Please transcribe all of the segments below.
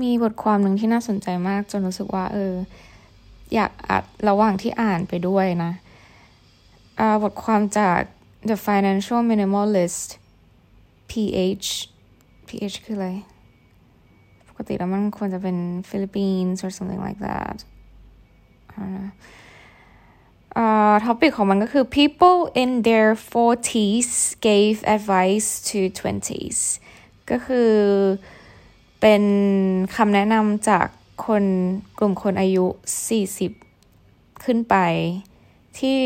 มีบทความหนึ่งที่น่าสนใจมาก จนรู้สึกว่า เออ อยากอ่านระหว่างที่อ่านไปด้วยนะบทความจาก The Financial Minimalist PH PH คืออะไร ปกติแล้วมันควรจะเป็น Philippines or something like that ท็อปิกของมันก็คือ people in their 40s gave advice to 20s ก็คือ เป็นคำแนะนำจากคนกลุ่มคนอายุ 40 ขึ้นไป ที่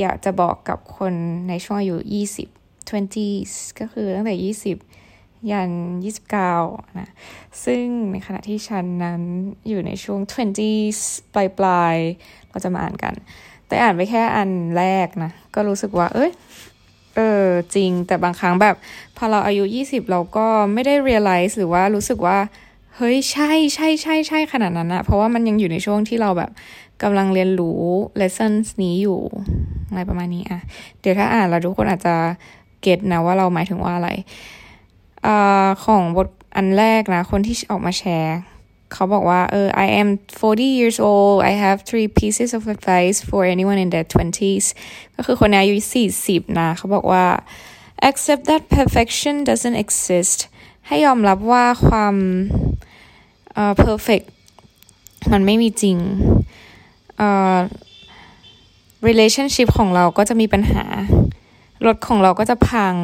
อยากจะบอกกับคนในช่วงอายุ 20 20s ก็คือตั้งแต่ 20 ยัน 29 นะ ซึ่งในขณะที่ฉันนั้นอยู่ในช่วง 20s ปลายปลายเราจะมาอ่านกัน แต่อ่านไปแค่อันแรกนะ ก็รู้สึกว่า เอ้ย เออจริง แต่บางครั้งแบบ พอเราอายุยี่สิบเราก็ไม่ได้ realize หรือว่ารู้สึกว่า เฮ้ย ใช่ใช่ใช่ใช่ขนาดนั้นอะเพราะว่ามันยังอยู่ในช่วงที่เราแบบกำลังเรียนรู้ lessons นี้อยู่ อะไรประมาณนี้อะเดี๋ยวถ้าอ่านแล้วทุกคนอาจจะเก็ตนะว่าเราหมายถึงว่าอะไรอ่าของบทอันแรกนะ คนที่ออกมาแชร์ เขาบอกว่าเออ I am 40 years old I have three pieces of advice for anyone in their 20s ก็คือคนอายุ 40 นะ เขาบอกว่า accept that perfection doesn't exist ให้ยอมรับว่าความเอ่อ perfect มันไม่มีจริงเอ่อ relationship ของเราก็จะมีปัญหารถของเราก็จะพัง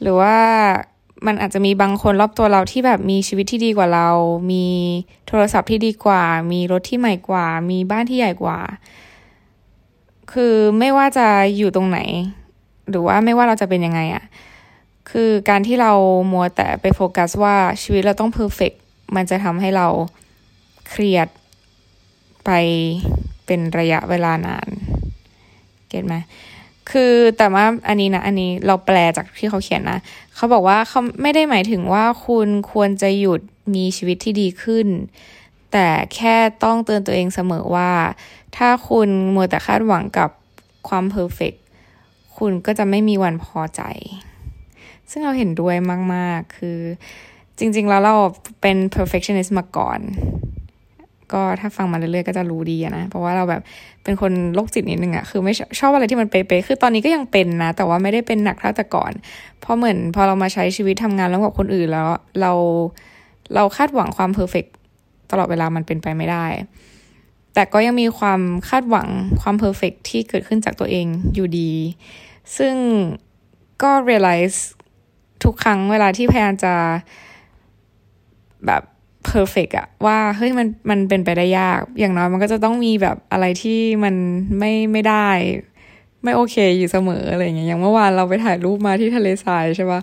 หรือว่า มันอาจจะมีบางคนรอบตัวเราที่แบบมีชีวิตที่ดีกว่าเรา มีโทรศัพท์ที่ดีกว่า มีรถที่ใหม่กว่า มีบ้านที่ใหญ่กว่า คือไม่ว่าจะอยู่ตรงไหน หรือว่าไม่ว่าเราจะเป็นยังไงอะ คือการที่เรามัวแต่ไปโฟกัสว่าชีวิตเราต้องเพอร์เฟกมันจะทำให้เราเครียดไปเป็นระยะเวลานาน เก็ตไหม คือแต่ว่าอันนี้นะอันนี้เราแปลจากที่เขาเขียนนะเขาบอกว่าเขาไม่ได้หมายถึงว่าคุณควรจะหยุดมีชีวิตที่ดีขึ้น แต่แค่ต้องเตือนตัวเองเสมอว่า ถ้าคุณมัวแต่คาดหวังกับความเพอร์เฟกคุณก็จะไม่มีวันพอใจ ซึ่งเราเห็นด้วยมาก ๆ คือจริง ๆ แล้วเราเป็น perfectionist มาก่อน ก็ถ้าฟังมาเรื่อยๆก็จะรู้ดีนะ เพราะว่าเราแบบเป็นคนโรคจิตนิดนึงอะคือไม่ชอบอะไรที่มันเป๊ะๆคือตอนนี้ก็ยังเป็นนะ แต่ว่าไม่ได้เป็นหนักเท่าแต่ก่อนเพราะเหมือนพอเรามาใช้ชีวิตทำงานแล้วกับคนอื่นแล้ว เราเราคาดหวังความ perfect ตลอดเวลามันเป็นไปไม่ได้ แต่ก็ยังมีความคาดหวังความ perfect ที่เกิดขึ้นจากตัวเองอยู่ดี ซึ่งก็ realize ทุกครั้งเวลาที่พยายามจะแบบ perfect อะว่าเฮ้ยมันมันเป็นไปได้ยาก อย่างน้อยมันก็จะต้องมีแบบอะไรที่มันไม่ไม่ได้ ไม่โอเคอยู่เสมออะไรเงี้ยอย่างเมื่อวานเราไปถ่ายรูปมาที่ทะเลทรายใช่ปะ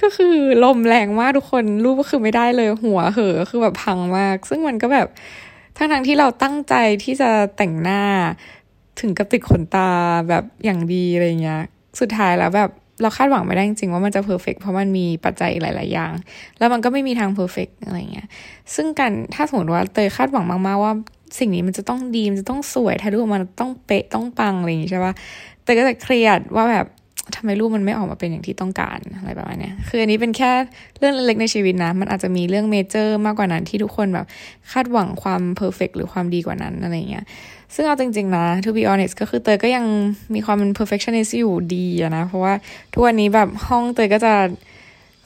ก็คือลมแรงมากทุกคนรูปก็คือไม่ได้เลยหัวเหอคือแบบพังมาก ซึ่งมันก็แบบทั้งทั้งที่เราตั้งใจที่จะแต่งหน้าถึงกับติดขนตาแบบอย่างดีอะไรเงี้ย สุดท้ายแล้วแบบ เราคาดหวังไม่ได้จริงๆว่ามันจะเพอร์เฟกเพราะมันมีปัจจัยหลาย ๆ อย่าง แล้วมันก็ไม่มีทางเพอร์เฟกอะไรเงี้ย ซึ่งกันถ้าสมมติว่าเตยคาดหวังมากๆว่าสิ่งนี้มันจะต้องดีมันจะต้องสวยถ้ารูปมันต้องเป๊ะต้องปังอะไรอย่างงี้ใช่ปะเตยก็จะเครียดว่าแบบ ทำไมรูปมันไม่ออกมาเป็นอย่างที่ต้องการอะไรประมาณนี้คืออันนี้เป็นแค่เรื่องเล็กในชีวิตนะ มันอาจจะมีเรื่อง major มากกว่านั้นที่ทุกคนแบบคาดหวังความ perfect หรือความดีกว่านั้นอะไรเงี้ย ซึ่งเอาจริง ๆ นะ to be honest ก็คือเตยก็ยังมีความเป็น perfectionist อยู่ดีนะ เพราะว่าทุกวันนี้แบบห้องเตยก็จะ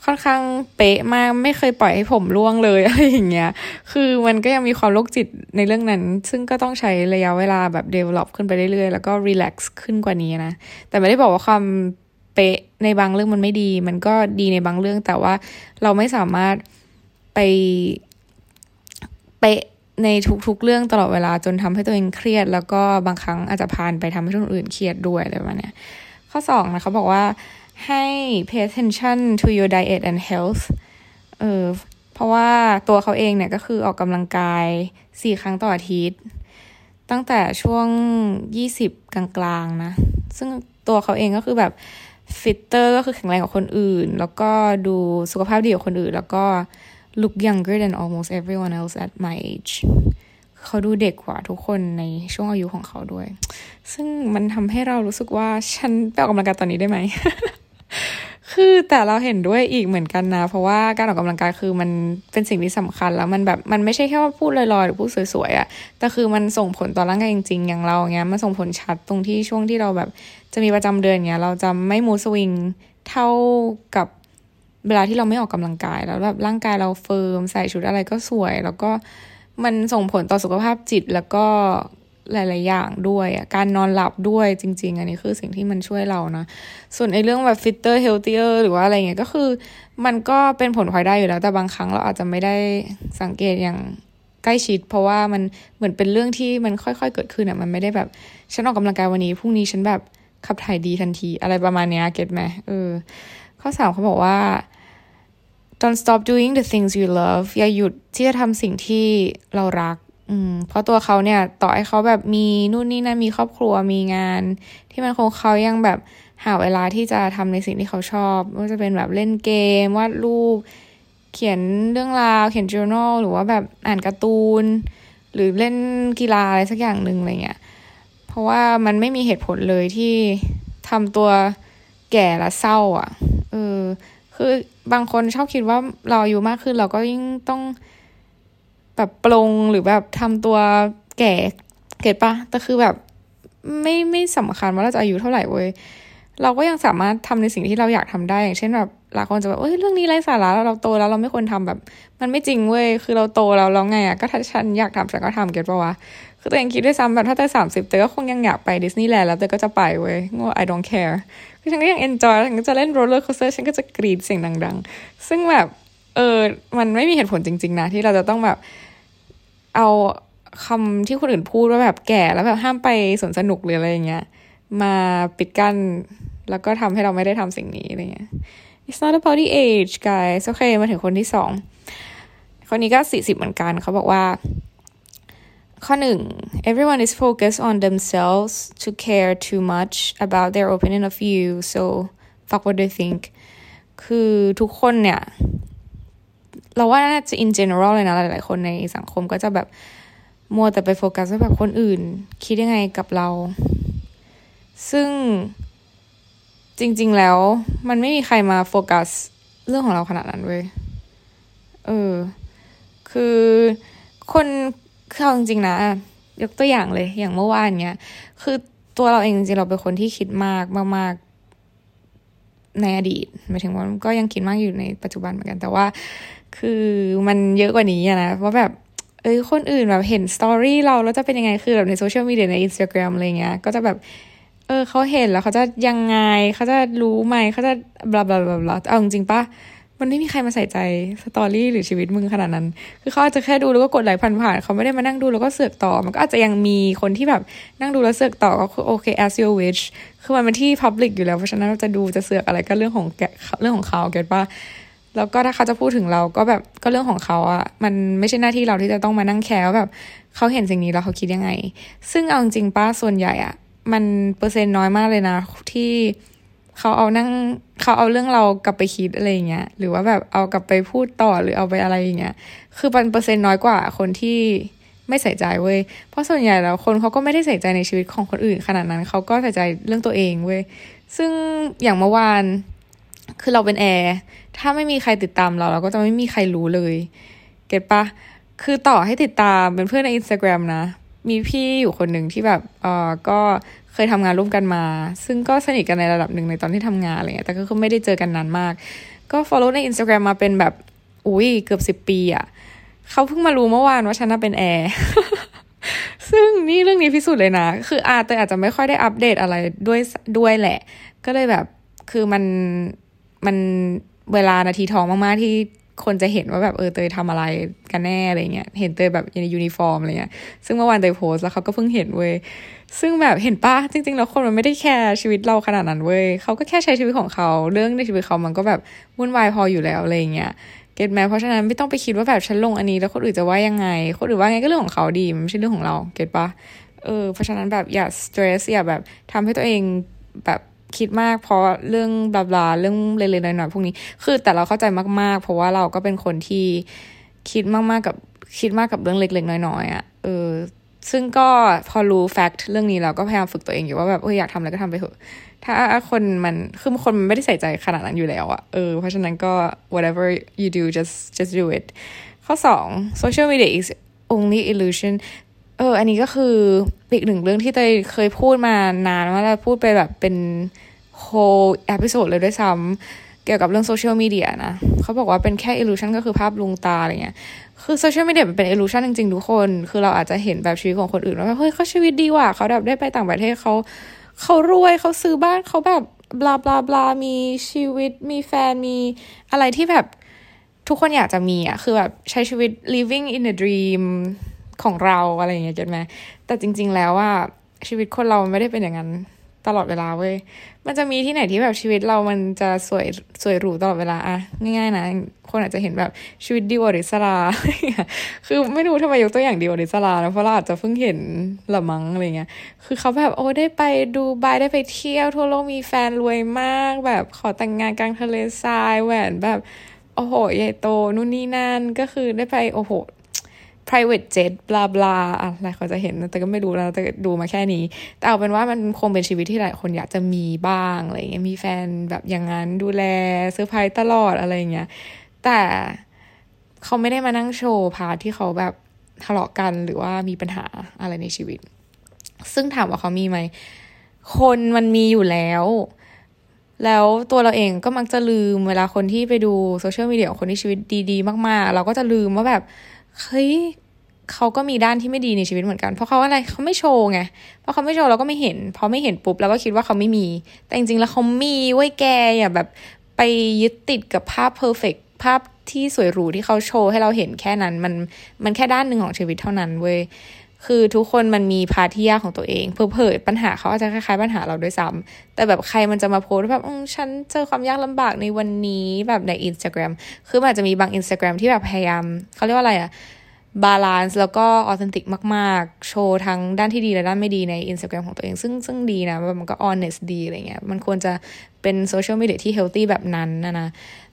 ค่อนข้างเป๊ะมากไม่เคยปล่อยให้ผมร่วงเลยอะไรอย่างเงี้ย คือมันก็ยังมีความโรคจิตในเรื่องนั้น ซึ่งก็ต้องใช้ระยะเวลาแบบ develop ขึ้นไปเรื่อยๆ แล้วก็ relax ขึ้นกว่านี้นะ แต่ไม่ได้บอกว่าความเป๊ะในบางเรื่องมันไม่ดี มันก็ดีในบางเรื่อง แต่ว่าเราไม่สามารถไปเป๊ะในทุกๆ เรื่องตลอดเวลาจนทำให้ตัวเองเครียด แล้วก็บางครั้งอาจจะพานไปทำให้คนอื่นเครียดด้วยอะไรแบบนี้ข้อสองนะเขาบอกว่า ให้ pay attention to your diet and health เออเพราะว่าตัวเขาเองเนี่ยก็คือออกกำลังกายสี่ครั้งต่ออาทิตย์ ตั้งแต่ช่วงยี่สิบกลางๆนะ ซึ่งตัวเขาเองก็คือแบบฟิตเตอร์ก็คือแข็งแรงกว่าคนอื่น แล้วก็ดูสุขภาพดีกว่าคนอื่น แล้วก็ look younger than almost everyone else at my age เขาดูเด็กกว่าทุกคนในช่วงอายุของเขาด้วย ซึ่งมันทำให้เรารู้สึกว่าฉันไปออกกำลังกายตอนนี้ได้ไหม คือแต่เราเห็นด้วยอีกเหมือนกันนะ เพราะว่าการออกกำลังกายคือมันเป็นสิ่งที่สำคัญแล้วมันแบบมันไม่ใช่แค่ว่าพูดลอยๆ หรือพูดสวยๆอะแต่คือมันส่งผลต่อร่างกายจริงๆ อย่างเราเงี้ยมันส่งผลชัดตรงที่ช่วงที่เราแบบจะมีประจำเดือนเงี้ยเราจะไม่มูสวิงเท่ากับเวลาที่เราไม่ออกกำลังกายแล้วแบบร่างกายเราเฟิร์มใส่ชุดอะไรก็สวย แล้วก็มันส่งผลต่อสุขภาพจิตแล้วก็ หลาย ๆ อย่างด้วยการนอนหลับด้วยจริง ๆ อันนี้คือสิ่งที่มันช่วยเรานะ ส่วนในเรื่องแบบ fitter healthier หรือว่าอะไรเงี้ยก็คือ มันก็เป็นผลพลอยได้อยู่แล้ว แต่บางครั้งเราอาจจะไม่ได้สังเกตอย่างใกล้ชิด เพราะว่ามันเหมือนเป็นเรื่องที่มันค่อย ๆ เกิดขึ้นอะมันไม่ได้แบบฉันออกกำลังกายวันนี้พรุ่งนี้ฉันแบบขับถ่ายดีทันที อะไรประมาณเนี้ยเก็ตไหมเออ ข้อสามเขาบอกว่า don't stop doing the things you love อย่าหยุดที่จะทำสิ่งที่เรารัก อืมเพราะตัวเขาเนี่ยต่อให้เขาแบบมีนู่นนี่นั่นมีครอบครัวมีงาน ที่มันคงเขายังแบบหาเวลาที่จะทำในสิ่งที่เขาชอบไม่ว่าจะเป็นแบบเล่นเกมวาดรูป เขียนเรื่องราวเขียน journal หรือว่าแบบอ่านการ์ตูน หรือเล่นกีฬาอะไรสักอย่างหนึ่งอะไรเงี้ยเพราะว่ามันไม่มีเหตุผลเลยที่ทำตัวแก่และเศร้าอะเออคือบางคนชอบคิดว่าเราอายุมากขึ้นเราก็ยิ่งต้อง แบบปรงหรือแบบทำตัวแก่เก็ตปะแต่คือแบบไม่ไม่สำคัญว่าเราจะอายุเท่าไหร่เว้ยเราก็ยังสามารถทำในสิ่งที่เราอยากทำได้ อย่างเช่นแบบหลายคนจะแบบเอ้ยเรื่องนี้ไร้สาระเราโตแล้วเราไม่ควรทำแบบ มันไม่จริงเว้ยคือเราโตแล้วแล้วไงอะก็ถ้าฉันอยากทำฉันก็ทำเก็ตปะวะคือตัวเองคิดด้วยซ้ำแบบถ้าเตยสามสิบเตยก็คงยังอยากไปดิสนีย์แลนด์แล้วเตยก็จะไปเว้ยงง I don't care คือฉันก็ยัง enjoy ฉันก็จะเล่น roller coaster ฉันก็จะกรี๊ดเสียงดัง ๆ ซึ่งแบบเออมันไม่มีเหตุผลจริง ๆ นะ ที่เราจะต้องแบบ เอาคำที่คนอื่นพูดว่าแบบแก่แล้วแบบห้ามไปสวนสนุกหรืออะไรอย่างเงี้ยมาปิดกั้นแล้วก็ทำให้เราไม่ได้ทำสิ่งนี้อะไรเงี้ย it's not about the age guys โอเคมาถึงคนที่สองคนนี้ก็สี่สิบเหมือนกันเขาบอกว่า ข้อหนึ่ง everyone is focused on themselves to care too much about their opinion of you so fuck what they think คือทุกคนเนี่ย เราว่าน่าจะ in general เลยนะ หลาย ๆ คนในสังคมก็จะแบบมัวแต่ไปโฟกัสว่าแบบคนอื่น คิดยังไงกับเรา ซึ่งจริง ๆ แล้ว มันไม่มีใครมาโฟกัสเรื่องของเราขนาดนั้นเว้ย เออ คือคนคือจริง ๆ นะ ยกตัวอย่างเลย อย่างเมื่อวานเนี้ย คือตัวเราเองจริง ๆ เราเป็นคนที่คิดมากมากๆในอดีตหมายถึงว่าก็ยังคิดมากอยู่ในปัจจุบันเหมือนกัน แต่ว่า คือมันเยอะกว่านี้นะว่าแบบเอ้ยคนอื่นแบบเห็น story เราแล้วจะเป็นยังไงคือแบบในโซเชียลมีเดียในอินสตาแกรมอะไรเงี้ย ก็จะแบบ เออเขาเห็นแล้วเขาจะยังไงเขาจะรู้ไหมเขาจะบลาบลาบลาบลาเอาจริงปะมันไม่มีใครมาใส่ใจสตอรี่หรือชีวิตมึงขนาดนั้น คือเขาอาจจะแค่ดูแล้วก็กดไลค์ผ่านๆเขาไม่ได้มานั่งดูแล้วก็เสือกต่อ มันก็อาจจะยังมีคนที่แบบนั่งดูแล้วเสือกต่อก็คือโอเค as you wish คือมันเป็นที่ public อยู่แล้ว เพราะฉะนั้นเราจะดูจะเสือกอะไรก็เรื่องของแกเรื่องของเขาเก็ตปะ แล้วก็ถ้าเขาจะพูดถึงเราก็แบบก็เรื่องของเขาอะมันไม่ใช่หน้าที่เราที่จะต้องมานั่งแคร์ว่าแบบเขาเห็นสิ่งนี้แล้วเขาคิดยังไง ซึ่งเอาจริงป้าส่วนใหญ่อะมันเปอร์เซ็นต์น้อยมากเลยนะ ที่เขาเอานั่งเขาเอาเรื่องเรากลับไปคิดอะไรเงี้ยหรือว่าแบบเอากลับไปพูดต่อหรือเอาไปอะไรอย่างเงี้ยคือมันเปอร์เซ็นต์น้อยกว่าคนที่ไม่ใส่ใจเว้ยเพราะส่วนใหญ่แล้วคนเขาก็ไม่ได้ใส่ใจในชีวิตของคนอื่นขนาดนั้นเขาก็ใส่ใจเรื่องตัวเองเว้ยซึ่งอย่างเมื่อวาน คือเราเป็นแอร์ ถ้าไม่มีใครติดตามเรา เราก็จะไม่มีใครรู้เลย get ปะ คือต่อให้ติดตามเป็นเพื่อนในอินสตาแกรมนะ มีพี่อยู่คนหนึ่งที่แบบเออก็เคยทำงานร่วมกันมา ซึ่งก็สนิทกันในระดับหนึ่งในตอนที่ทำงานอะไรเงี้ย แต่ก็คือไม่ได้เจอกันนานมาก ก็ follow ในอินสตาแกรมมาเป็นแบบ อุ้ยเกือบสิบปีอะ่ะ เขาเพิ่งมารู้เมื่อวานว่าฉันน่ะเป็นแอร์ซึ่งนี่เรื่องนี้พิสูจน์เลยนะ คืออ่าแต่อาจจะไม่ค่อยได้อัปเดตอะไรด้วยด้วยแหละ ก็เลยแบบ คือมัน มันเวลานาทีทองมากๆที่คนจะเห็นว่าแบบเออเตยทำอะไรกันแน่อะไรเงี้ยเห็นเตยแบบในยูนิฟอร์มอะไรเงี้ยซึ่งเมื่อวานเตยโพสแล้วเขาก็เพิ่งเห็นเว้ยซึ่งแบบเห็นปะจริงๆแล้วคนมันไม่ได้แคร์ชีวิตเราขนาดนั้นเว้ยเขาก็แค่ใช้ชีวิตของเขาเรื่องในชีวิตเขามันก็แบบวุ่นวายพออยู่แล้วอะไรเงี้ย get ไหมเพราะฉะนั้นไม่ต้องไปคิดว่าแบบฉันลงอันนี้แล้วคนอื่นจะว่ายังไง คนอื่นว่าไงก็เรื่องของเขาดิมันไม่ใช่เรื่องของเรา get ปะเออเพราะฉะนั้นแบบอย่า stress อย่าแบบทำให้ตัวเองแบบ คิดมากเพราะเรื่องบลาบลาเรื่องเล็กๆน้อยๆพวกนี้ คือแต่เราเข้าใจมากๆ เพราะว่าเราก็เป็นคนที่คิดมากๆกับคิดมากกับเรื่องเล็กๆน้อยๆอะเออซึ่งก็พอรู้แฟกต์เรื่องนี้เราก็พยายามฝึกตัวเองอยู่ว่าแบบเอออยากทำอะไรก็ทำไปเถอะ ถ้าคนมันคือคนมันไม่ได้ใส่ใจขนาดนั้นอยู่แล้วอะเออเพราะฉะนั้นก็ whatever you do just just do it ข้อสอง social media is only illusion เออ อันนี้ก็คืออีกหนึ่งเรื่องที่เตยเคยพูดมานานว่าเราพูดไปแบบเป็น whole episode เลยด้วยซ้ำเกี่ยวกับเรื่องโซเชียลมีเดียนะเขาบอกว่าเป็นแค่ illusion ก็คือภาพลวงตาอะไรเงี้ยคือโซเชียลมีเดียมันเป็น illusion จริงๆ ทุกคน คือเราอาจจะเห็นแบบชีวิตของคนอื่นว่าเฮ้ยเขาชีวิตดีว่ะเขาแบบได้ไปต่างประเทศเขาเขารวยเขาซื้อบ้านเขาแบบบลาบลาบลามีชีวิตมีแฟนมีอะไรที่แบบทุกคนอยากจะมีอะคือแบบใช้ชีวิต living in a dream ของเราอะไรอย่างเงี้ยเก็ตไหมแต่จริง ๆ แล้วว่าชีวิตคนเราไม่ได้เป็นอย่างนั้นตลอดเวลาเว้ย มันจะมีที่ไหนที่แบบชีวิตเรามันจะสวยสวยหรูตลอดเวลาอะง่ายๆนะ คนอาจจะเห็นแบบชีวิตดิวอริสลา คือไม่รู้ทำไมยกตัวอย่างดิวอริสลานะเพราะเราอาจจะเพิ่งเห็นละมังอะไรเงี้ย คือเขาแบบโอ้ได้ไปดูบายได้ไปเที่ยวทั่วโลกมีแฟนรวยมาก แบบขอแต่งงานกลางทะเลทรายแหวนแบบโอ้โหใหญ่โตนู่นนี่นั่นก็คือได้ไปโอ้โห private jet บลาบลาอะไรเขาจะเห็น แต่ก็ไม่รู้แล้วแต่ดูมาแค่นี้ แต่เอาเป็นว่ามันคงเป็นชีวิตที่หลายคนอยากจะมีบ้างอะไรเงี้ยมีแฟนแบบอย่างนั้นดูแลเซอร์ไพรส์ตลอดอะไรเงี้ยแต่เขาไม่ได้มานั่งโชว์พาที่เขาแบบทะเลาะกันหรือว่ามีปัญหาอะไรในชีวิต ซึ่งถามว่าเขามีไหม คนมันมีอยู่แล้ว แล้วตัวเราเองก็มักจะลืมเวลาคนที่ไปดูโซเชียลมีเดียของคนที่ชีวิตดี ๆ มาก ๆ เราก็จะลืมว่าแบบ เฮ้ยเขาก็มีด้านที่ไม่ดีในชีวิตเหมือนกัน เพราะเขาอะไรเขาไม่โชว์ไงเพราะเขาไม่โชว์เราก็ไม่เห็นพอไม่เห็นปุ๊บเราก็คิดว่าเขาไม่มี แต่จริงๆแล้วเขามีไว้แกอย่าแบบไปยึดติดกับภาพเพอร์เฟกภาพที่สวยหรูที่เขาโชว์ให้เราเห็นแค่นั้น มันมันแค่ด้านหนึ่งของชีวิตเท่านั้นเว้ย คือทุกคนมันมีพาที่ยากของตัวเองเผลอปัญหาเขาอาจจะคล้ายๆปัญหาเราด้วยซ้ำแต่แบบใครมันจะมาโพสแบบฉันเจอความยากลำบากในวันนี้แบบใน Instagram คือมันอาจจะมีบาง Instagram ที่แบบพยายามเขาเรียกว่าอะไรอะ balance แล้วก็ authentic มาก ๆ โชว์ทั้งด้านที่ดีและด้านไม่ดีใน Instagram ของตัวเอง ซึ่งซึ่งดีนะแบบมันก็ honest ดีอะไรเงี้ยมันควรจะเป็นโซเชียลมีเดียที่ healthy แบบนั้นนะนะ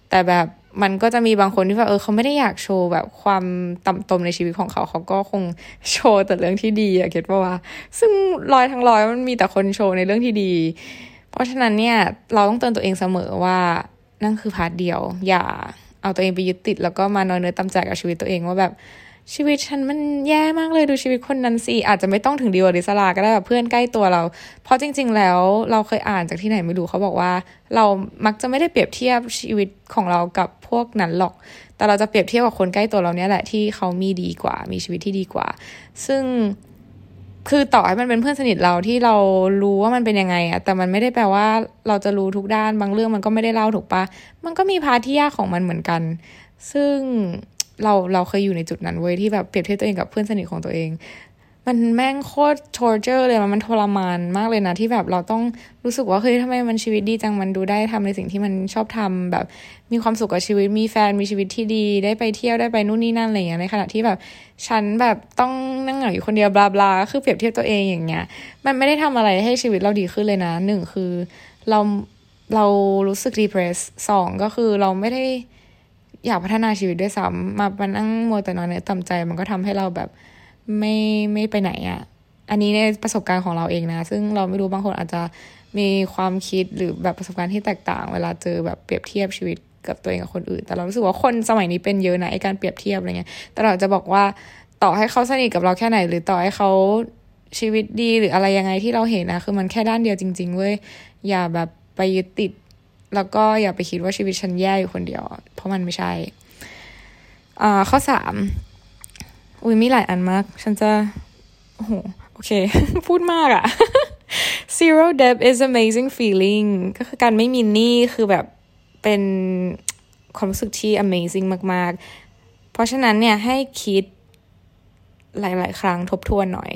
แต่แบบ มันก็จะมีบางคนที่แบบเออเขาไม่ได้อยากโชว์แบบความตกต่ำในชีวิตของเขา เขาก็คงโชว์แต่เรื่องที่ดีอะ get ป่าวะซึ่งร้อยทั้งร้อยมันมีแต่คนโชว์ในเรื่องที่ดี เพราะฉะนั้นเนี่ยเราต้องเตือนตัวเองเสมอว่านั่นคือ part เดียว อย่าเอาตัวเองไปยึดติด แล้วก็มาน้อยเนื้อต่ำใจกับชีวิตตัวเองว่าแบบ ชีวิตฉันมันแย่มากเลยดูชีวิตคนนั้นสิอาจจะไม่ต้องถึงดีวอริสลาก็ได้แบบเพื่อนใกล้ตัวเรา เพราะจริง ๆ แล้วเราเคยอ่านจากที่ไหนไม่รู้เขาบอกว่า เรามักจะไม่ได้เปรียบเทียบชีวิตของเรากับพวกนั้นหรอก แต่เราจะเปรียบเทียบกับคนใกล้ตัวเราเนี้ยแหละที่เขามีดีกว่า มีชีวิตที่ดีกว่า ซึ่งคือต่อให้มันเป็นเพื่อนสนิทเราที่เรารู้ว่ามันเป็นยังไงอะแต่มันไม่ได้แปลว่าเราจะรู้ทุกด้านบางเรื่องมันก็ไม่ได้เล่าถูกปะมันก็มี part ที่ยากของมันเหมือนกัน ซึ่ง เราเราเคยอยู่ในจุดนั้นเว้ยที่แบบเปรียบเทียบตัวเองกับเพื่อนสนิทของตัวเอง มันแม่งโคตร torture เลยมันมันทรมานมากเลยนะที่แบบเราต้องรู้สึกว่าเฮ้ยทำไมมันชีวิตดีจังมันดูได้ทำในสิ่งที่มันชอบทำแบบมีความสุขกับชีวิตมีแฟนมีชีวิตที่ดีได้ไปเที่ยวได้ไปนู่นนี่นั่นอะไรอย่างเงี้ยในขณะที่แบบฉันแบบต้องนั่งเหงาอยู่คนเดียวบลาบลาคือเปรียบเทียบตัวเองอย่างเงี้ย มันไม่ได้ทำอะไรให้ชีวิตเราดีขึ้นเลยนะหนึ่งคือเราเรารู้สึกดีเพรสสองก็คือเราไม่ได้ อยากพัฒนาชีวิตด้วยซ้ำมามานั่งมัวแต่นอนเนื้อต่ำใจ มันก็ทำให้เราแบบไม่ไม่ไปไหนอะ่ะ อันนี้ในประสบการณ์ของเราเองนะ ซึ่งเราไม่รู้บางคนอาจจะมีความคิดหรือแบบประสบการณ์ที่แตกต่าง เวลาเจอแบบเปรียบเทียบชีวิตกับตัวเองกับคนอื่น แต่เรารู้สึกว่าคนสมัยนี้เป็นเยอะนะไอการเปรียบเทียบอะไรเงี้ย แต่เราจะบอกว่าต่อให้เขาสนิทกับเราแค่ไหน หรือต่อให้เขาชีวิตดีหรืออะไรยังไงที่เราเห็นนะคือมันแค่ด้านเดียวจริง ๆ เว้ยอย่าแบบไปยึดติด แล้วก็อย่าไปคิดว่าชีวิตฉันแย่อยู่คนเดียว เพราะมันไม่ใช่อ่าข้อสามอุ้ยมีหลายอันมาก ฉันจะ โอ้โห โอเค พูดมากอะ zero debt is amazing feeling ก็คือการไม่มีหนี้คือแบบเป็นความรู้สึกที่ amazing มาก ๆ เพราะฉะนั้นเนี่ย ให้คิดหลาย ๆ ครั้งทบทวนหน่อย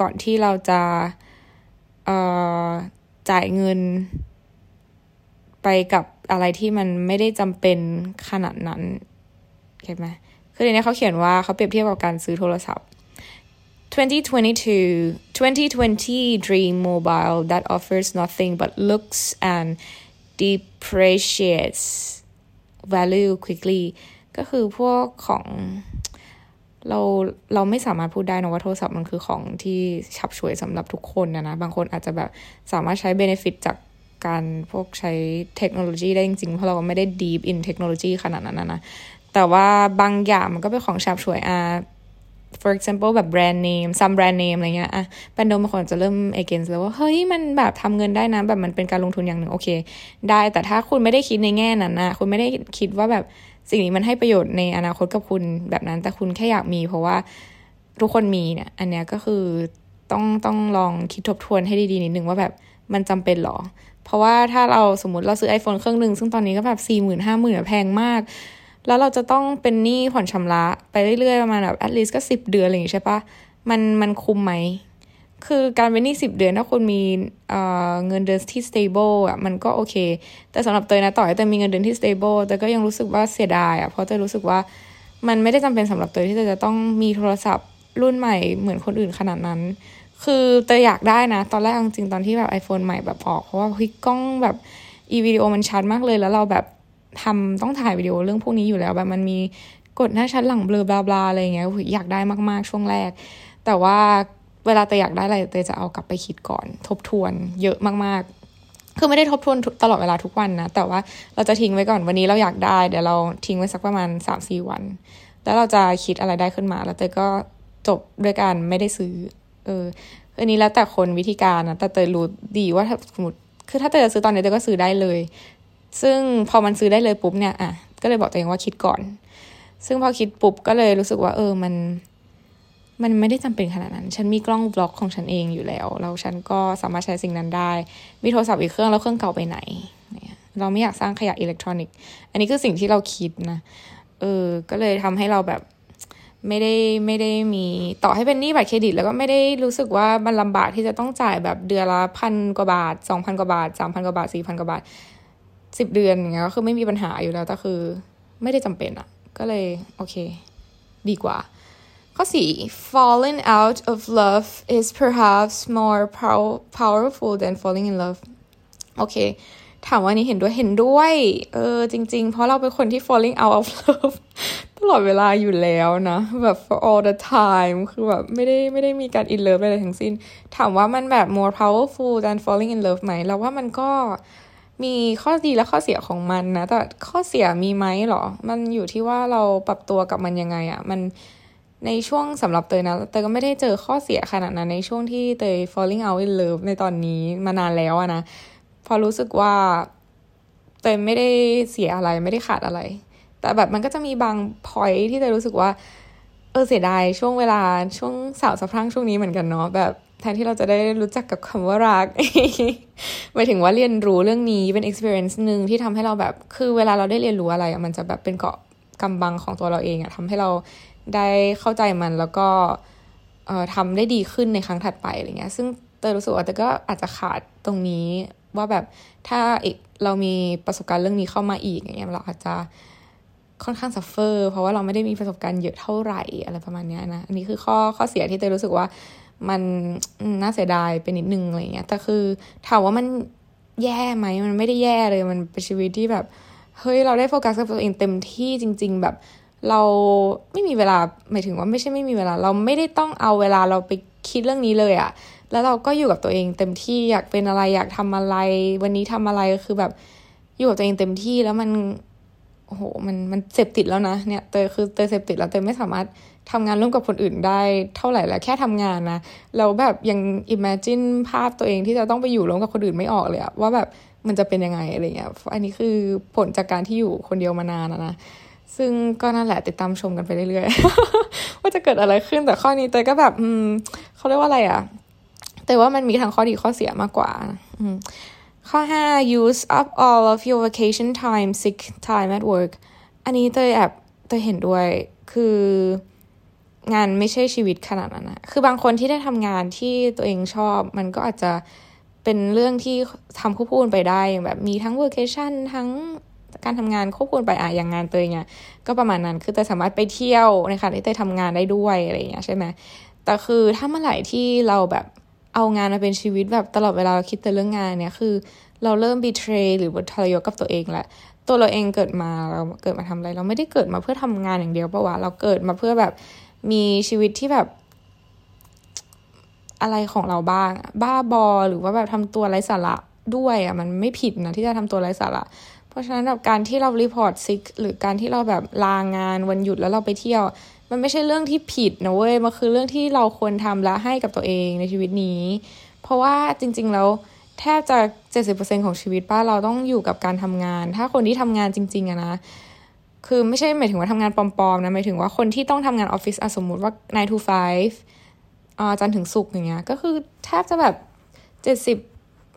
ก่อนที่เราจะ เอ่อ จ่ายเงิน ไปกับอะไรที่มันไม่ได้จำเป็นขนาดนั้นเห็นไหมคือในนี้เขาเขียนว่าเขาเปรียบเทียบกับการซื้อโทรศัพท์ 2022 2020 Dream Mobile that offers nothing but looks and depreciates value quickly ก็คือพวกของเราเราไม่สามารถพูดได้นะว่าโทรศัพท์มันคือของที่ฉับฉวยสำหรับทุกคนนะนะ บางคนอาจจะแบบสามารถใช้เบนฟิตจาก การพวกใช้เทคโนโลยีได้จริงๆ เพราะเราไม่ได้ deep in เทคโนโลยีขนาดนั้นนะ แต่ว่าบางอย่างมันก็เป็นของฉับฉวยอะ for example แบบแบรนด์เนม some brand name อะไรเงี้ยอะแบรนด์โดมบางคนจะเริ่ม against แล้วว่า เฮ้ย มันแบบทำเงินได้นะ แบบมันเป็นการลงทุนอย่างหนึ่ง โอเค ได้ แต่ถ้าคุณไม่ได้คิดในแง่นั้นนะ คุณไม่ได้คิดว่าแบบสิ่งนี้มันให้ประโยชน์ในอนาคตกับคุณแบบนั้น แต่คุณแค่อยากมี เพราะว่าทุกคนมีเนี่ย อันเนี้ยก็คือต้องต้องลองคิดทบทวนให้ดีๆนิดนึงว่าแบบมันจำเป็นหรอ เพราะว่าถ้าเราสมมติเราซื้อ iPhone เครื่องหนึ่งซึ่งตอนนี้ก็แบบสี่หมื่นห้าหมื่นแพงมาก แล้วเราจะต้องเป็นหนี้ผ่อนชำระไปเรื่อยๆประมาณแบบ at least ก็สิบเดือนอะไรอย่างงี้ใช่ปะมันมันคุ้มไหม คือการเป็นหนี้สิบเดือนถ้าคุณมีเอ่อเงินเดือนที่ stable อะมันก็โอเค แต่สำหรับเตยนะต่อให้เตยมีเงินเดือนที่ stable แต่ก็ยังรู้สึกว่าเสียดายอะเพราะเตยรู้สึกว่ามันไม่ได้จำเป็นสำหรับเตยที่จะต้องมีโทรศัพท์รุ่นใหม่เหมือนคนอื่นขนาดนั้น คือเตยอยากได้นะ ตอนแรกจริงตอนที่แบบ iPhone ใหม่แบบออก เพราะว่าเฮ้ยกล้องแบบอีวิดีโอมันชัดมากเลย แล้วเราแบบทำต้องถ่ายวิดีโอเรื่องพวกนี้อยู่แล้ว แบบมันมีกดหน้าชัดหลังเบลอบลาบลาอะไรเงี้ยอยากได้มากๆช่วงแรก แต่ว่าเวลาเตยอยากได้อะไรเตยจะเอากลับไปคิดก่อน ทบทวนเยอะมากๆ คือไม่ได้ทบทวนตลอดเวลาทุกวันนะ แต่ว่าเราจะทิ้งไว้ก่อนวันนี้เราอยากได้ เดี๋ยวเราทิ้งไว้สักประมาณสามสี่วัน แล้วเราจะคิดอะไรได้ขึ้นมา แล้วเตยก็จบด้วยการไม่ได้ซื้อ เอออันนี้แล้วแต่คนวิธีการนะแต่เตยรู้ดีว่าถ้าสมมติคือถ้าเตยจะซื้อตอนนี้เตยก็ซื้อได้เลย ซึ่งพอมันซื้อได้เลยปุ๊บเนี่ยอะก็เลยบอกตัวเองว่าคิดก่อน ซึ่งพอคิดปุ๊บก็เลยรู้สึกว่า เออมัน มันไม่ได้จำเป็นขนาดนั้น ฉันมีกล้องบล็อกของฉันเองอยู่แล้วแล้วฉันก็สามารถใช้สิ่งนั้นได้ มีโทรศัพท์อีกเครื่องแล้วเครื่องเก่าไปไหนเราไม่อยากสร้างขยะอิเล็กทรอนิกส์ อันนี้คือสิ่งที่เราคิดนะ เออ ก็เลยทำให้เราแบบ ไม่ได้ไม่ได้มีต่อให้เป็นหนี้บัตรเครดิต แล้วก็ไม่ได้รู้สึกว่ามันลำบากที่จะต้องจ่ายแบบเดือนละพันกว่าบาทสองพันกว่าบาทสามพันกว่าบาทสี่พันกว่าบาทสิบเดือนอย่างเงี้ยก็คือไม่มีปัญหาอยู่แล้วแต่คือไม่ได้จำเป็นอะก็เลยโอเค ดีกว่า ข้อสี่ falling out of love is perhaps more powerful than falling in love โอเค ถามว่านี้เห็นด้วยเห็นด้วย เออ จริง ๆ เพราะเราเป็นคนที่ falling out of love ตลอดเวลาอยู่แล้วนะ แบบ for all the time คือแบบไม่ได้ไม่ได้มีการ in love อะไรทั้งสิ้น ถามว่ามันแบบ more powerful than falling in love ไหมเราว่ามันก็มีข้อดีและข้อเสียของมันนะ แต่ข้อเสียมีไหมหรอ มันอยู่ที่ว่าเราปรับตัวกับมันยังไงอะ่ะ มันในช่วงสำหรับเตยนะ เตยก็ไม่ได้เจอข้อเสียขนาดนั้นในช่วงที่เตย falling out in love ในตอนนี้มานานแล้วอะนะ พอรู้สึกว่าเตยไม่ได้เสียอะไรไม่ได้ขาดอะไร แต่แบบมันก็จะมีบางพอยที่เตยรู้สึกว่า เออเสียดายช่วงเวลาช่วงสาวสะพรั่งช่วงนี้เหมือนกันเนาะแบบแทนที่เราจะได้รู้จักกับคำว่ารักหมายถึงว่าเรียนรู้เรื่องนี้เป็น experience หนึ่งที่ทำให้เราแบบ คือเวลาเราได้เรียนรู้อะไรมันจะแบบเป็นเกาะกำบังของตัวเราเองอะทำให้เราได้เข้าใจมันแล้วก็เออทำได้ดีขึ้นในครั้งถัดไปอะไรเงี้ย ซึ่งเตยรู้สึกว่าแต่ก็อาจจะขาดตรงนี้ ว่าแบบถ้าอีกเรามีประสบการณ์เรื่องนี้เข้ามาอีกอย่างเงี้ยเราอาจจะค่อนข้าง suffer เพราะว่าเราไม่ได้มีประสบการณ์เยอะเท่าไหร่อะไรประมาณนี้นะ อันนี้คือข้อข้อเสียที่เตยรู้สึกว่ามันน่าเสียดายไปนิดนึงอะไรเงี้ย แต่คือถามว่ามันแย่ไหมมันไม่ได้แย่เลย มันเป็นชีวิตที่แบบเฮ้ยเราได้โฟกัสกับตัวเองเต็มที่จริง ๆ แบบ เราไม่มีเวลาหมายถึงว่าไม่ใช่ไม่มีเวลา เราไม่ได้ต้องเอาเวลาเราไป คิดเรื่องนี้เลยอะแล้วเราก็อยู่กับตัวเองเต็มที่อยากเป็นอะไรอยากทำอะไร วันนี้ทำอะไรก็คือแบบอยู่กับตัวเองเต็มที่แล้วมันโอ้โหมันมันเสพติดแล้วนะเนี่ยเตยคือเตยเสพติดแล้วเตยไม่สามารถทำงานร่วมกับคนอื่นได้เท่าไหร่แล้วแค่ทำงานนะเราแบบยัง imagine ภาพตัวเองที่จะต้องไปอยู่ร่วมกับคนอื่นไม่ออกเลยอะว่าแบบมันจะเป็นยังไงอะไรเงี้ยอันนี้คือผลจากการที่อยู่คนเดียวมานานนะ ซึ่งก็นั่นแหละติดตามชมกันไปเรื่อยๆ ว่าจะเกิดอะไรขึ้นแต่ข้อนี้เตยก็แบบ อืมเขาเรียกว่าอะไรอะแต่ว่ามันมีทั้งข้อดีข้อเสียมากกว่า อืมข้อ 5 use up all of your vacation time sick time at work อันนี้เตยแอบเตยเห็นด้วย คืองานไม่ใช่ชีวิตขนาดนั้นนะคือบางคนที่ได้ทำงานที่ตัวเองชอบ มันก็อาจจะเป็นเรื่องที่ทำควบคู่ไปได้แบบมีทั้ง workation ทั้ง การทำงานควบคู่ไปอะอย่างงานเตยเนี่ยก็ประมาณนั้นคือเตยสามารถไปเที่ยวในขณะที่เตยทำงานได้ด้วยอะไรอย่างเงี้ยใช่ไหมแต่คือถ้าเมื่อไหร่ที่เราแบบเอางานมาเป็นชีวิตแบบตลอดเวลาเราคิดแต่เรื่องงานเนี่ยคือ เราเริ่ม betray หรือทรยศกับตัวเองแหละตัวเราเองเกิดมาเราเกิดมาทำอะไร เราไม่ได้เกิดมาเพื่อทำงานอย่างเดียวปะวะเราเกิดมาเพื่อแบบมีชีวิตที่แบบอะไรของเราบ้าง บ้าบอหรือว่าแบบทำตัวไร้สาระด้วยอะมันไม่ผิดนะที่จะทำตัวไร้สาระ เพราะฉะนั้นแบบการที่เรา report sick หรือการที่เราแบบลางานวันหยุดแล้วเราไปเที่ยว มันไม่ใช่เรื่องที่ผิดนะเว้ยมันคือเรื่องที่เราควรทำและให้กับตัวเองในชีวิตนี้ เพราะว่าจริง ๆ แล้วแทบจะเจ็ดสิบเปอร์เซ็นของชีวิตปะเราต้องอยู่กับการทำงาน ถ้าคนที่ทำงานจริง ๆอะนะคือไม่ใช่หมายถึงว่าทำงานปลอมๆนะหมายถึงว่าคนที่ต้องทำงานออฟฟิศสมมุติว่า nine to five อ่าจันทร์ถึงศุกร์อย่างเงี้ยก็คือแทบจะแบบเจ็ดสิบ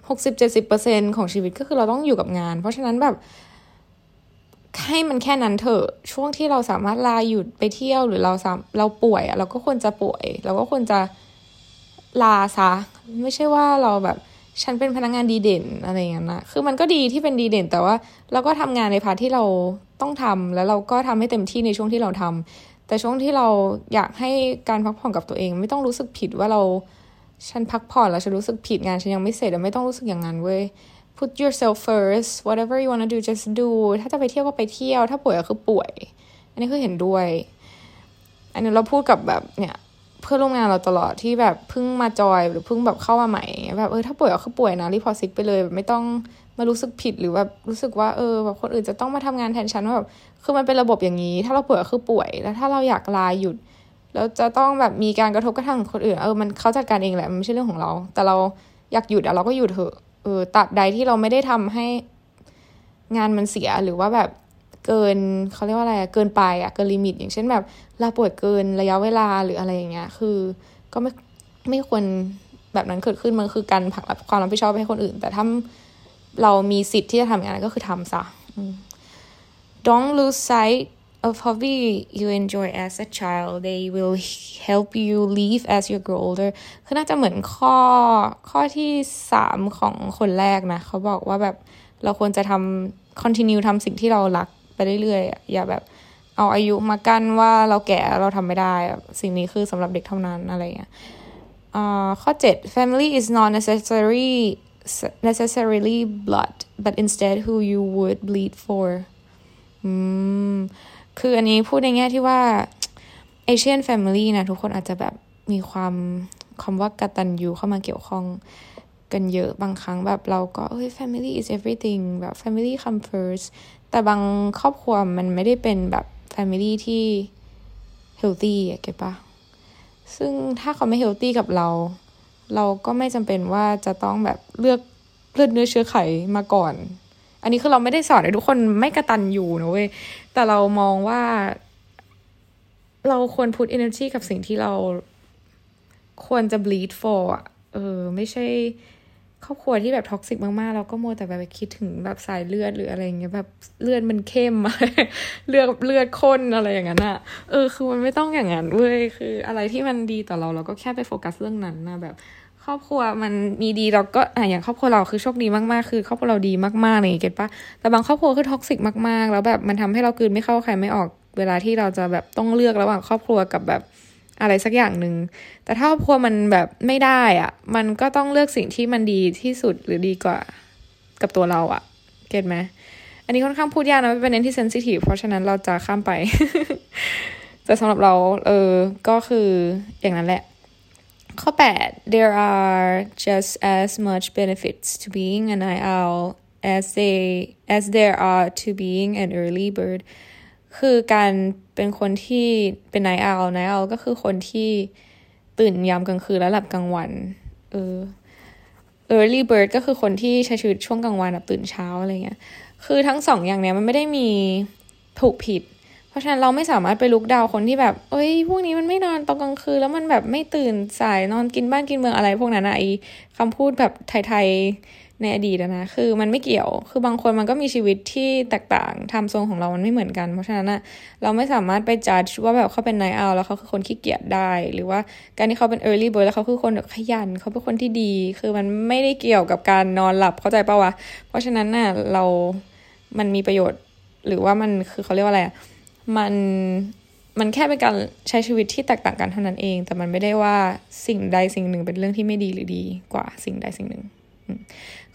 หกสิบเจ็ดสิบเปอร์เซ็นของชีวิตก็คือเราต้องอยู่กับงาน เพราะฉะนั้นแบบให้มันแค่นั้นเถอะช่วงที่เราสามารถลาหยุดไปเที่ยวหรือเราสามเราป่วยเราก็ควรจะป่วย เราก็ควรจะลาซะไม่ใช่ว่าเราแบบฉันเป็นพนักงานดีเด่นอะไรอย่างนั้นนะคือมันก็ดีที่เป็นดีเด่น แต่ว่าเราก็ทำงานใน part ที่เราต้องทำแล้วเราก็ทำให้เต็มที่ในช่วงที่เราทำแต่ช่วงที่เราอยากให้การพักผ่อนกับตัวเอง ไม่ต้องรู้สึกผิดว่าเรา ฉันพักผ่อนแล้วฉันรู้สึกผิดงานฉันยังไม่เสร็จและไม่ต้องรู้สึกอย่างนั้นเว้ย put yourself first whatever you wanna do just do ถ้าจะไปเที่ยวก็ไปเที่ยว ถ้าป่วยก็คือป่วย อันนี้คือเห็นด้วย อันนี้เราพูดกับแบบเนี่ยเพื่อนร่วมงานเราตลอดที่แบบเพิ่งมาจอยหรือเพิ่งแบบเข้ามาใหม่แบบเออถ้าป่วยก็คือป่วยนะ report sick ไปเลยแบบไม่ต้องมารู้สึกผิดหรือแบบรู้สึกว่าเออแบบคนอื่นจะต้องมาทำงานแทนฉันว่าแบบคือมันเป็นระบบอย่างนี้ ถ้าเราป่วยก็คือป่วย แล้วถ้าเราอยากลาหยุด แล้วจะต้องแบบมีการกระทบกระทั่งคนอื่นเออมันเขาจัดการเองแหละมันไม่ใช่เรื่องของเรา แต่เราอยากหยุดอะเราก็หยุดเถอะเออตัดใดที่เราไม่ได้ทำให้งานมันเสียหรือว่าแบบเกินเขาเรียกว่าอะไรเกินไปอะเกินลิมิต อย่างเช่นแบบลาป่วยเกินระยะเวลาหรืออะไรอย่างเงี้ย คือ ก็ไม่ไม่ควรแบบนั้นเกิดขึ้นมันคือการผลักความรับผิดชอบให้คนอื่น แต่ถ้าเรามีสิทธิ์ที่จะทำอย่างนั้นก็คือทำซะ Don't lose sight of hobby you enjoy as a child they will help you live as you grow older คือน่าจะเหมือนข้อข้อที่สามของคนแรกนะ เขาบอกว่าแบบเราควรจะทำ continue ทำสิ่งที่เรารักไปเรื่อยๆ อย่าแบบ เอาอายุมากั้นว่าเราแก่เราทำไม่ได้ สิ่งนี้คือสำหรับเด็กเท่านั้นอะไรเงี้ยข้อ 7 family is not necessary necessarily blood but instead who you would bleed for อืม คืออันนี้พูดในแง่ที่ว่า Asian family นะทุกคนอาจจะแบบมีความคำว่ากตัญญูเข้ามาเกี่ยวข้องกันเยอะบางครั้งแบบเราก็เฮ้ย family is everything แบบ family come first แต่บางครอบครัวมันไม่ได้เป็นแบบ family ที่ healthy อะเก็ตปะซึ่งถ้าเขาไม่ healthy กับเรา เราก็ไม่จำเป็นว่าจะต้องแบบเลือกเลือดเนื้อเชื้อไขมาก่อน อันนี้คือเราไม่ได้สอนให้ทุกคนไม่กระตันอยู่นะเว้ย แต่เรามองว่า เราควร put energy กับสิ่งที่เราควรจะ bleed for อะเออ ไม่ใช่ครอบครัวที่แบบท็อกซิกมากๆ เราก็โมแต่แบบคิดถึงแบบสายเลือดหรืออะไรเงี้ยแบบเลือดมันเข้มเลือดเลือดข้นอะไรอย่างนั้นอะเออคือมันไม่ต้องอย่างนั้นเว้ยคือ อะไรที่มันดีต่อเราเราก็แค่ไปโฟกัสเรื่องนั้นนะแบบ ครอบครัวมันมีดีเราก็อะอย่างครอบครัวเราคือโชคดีมากๆ คือครอบครัวเราดีมากๆเลย get ปะแต่บางครอบครัวคือ toxic มากๆ แล้วแบบมันทำให้เรากลืนไม่เข้าคายไม่ออกเวลาที่เราจะแบบต้องเลือกระหว่างครอบครัวกับแบบอะไรสักอย่างหนึ่ง แต่ถ้าครอบครัวมันแบบไม่ได้อะมันก็ต้องเลือกสิ่งที่มันดีที่สุดหรือดีกว่ากับตัวเราอะเก็ตไหมอันนี้ค่อนข้างพูดยากนะเป็นเน้นที่เซนซิทีฟเพราะฉะนั้นเราจะข้ามไป แต่สำหรับเรา เออ ก็คืออย่างนั้นแหละ ข้อ 8 there are just as much benefits to being an night owl as they as there are to being an early bird คือการเป็นคนที่เป็นไนเอาไนเอาก็คือคนที่ตื่นยามกลางคืนแล้วหลับกลางวัน เออ early bird ก็คือคนที่ใช้ชีวิตช่วงกลางวันแบบตื่นเช้าอะไรเงี้ย คือทั้งสองอย่างเนี้ยมันไม่ได้มีถูกผิด ราะฉะนั้นเราไม่สามารถไปลุกดาวคนที่แบบ เอ้ย พวกนี้มันไม่นอนตอนกลางคืน แล้วมันแบบไม่ตื่นสายนอนกินบ้านกินเมืองอะไรพวกนั้นอะไอคำพูดแบบไทยๆในอดีตนะ คือมันไม่เกี่ยว คือบางคนมันก็มีชีวิตที่แตกต่างทำทรงของเรามันไม่เหมือนกัน เพราะฉะนั้นอะเราไม่สามารถไปจัดว่าแบบเขาเป็นไนเอาแล้วเขาคือคนขี้เกียจได้ หรือว่าการที่เขาเป็น early bird แล้วเขาคือคนขยัน เขาเป็นคนที่ดี คือมันไม่ได้เกี่ยวกับการนอนหลับเข้าใจปะวะ เพราะฉะนั้นน่ะเรา มันมีประโยชน์ หรือว่ามันคือเขาเรียกว่าอะไรอะ มันมันแค่เป็นการใช้ชีวิตที่แตกต่างกันเท่านั้นเอง แต่มันไม่ได้ว่าสิ่งใดสิ่งหนึ่งเป็นเรื่องที่ไม่ดีหรือดีกว่าสิ่งใดสิ่งหนึ่ง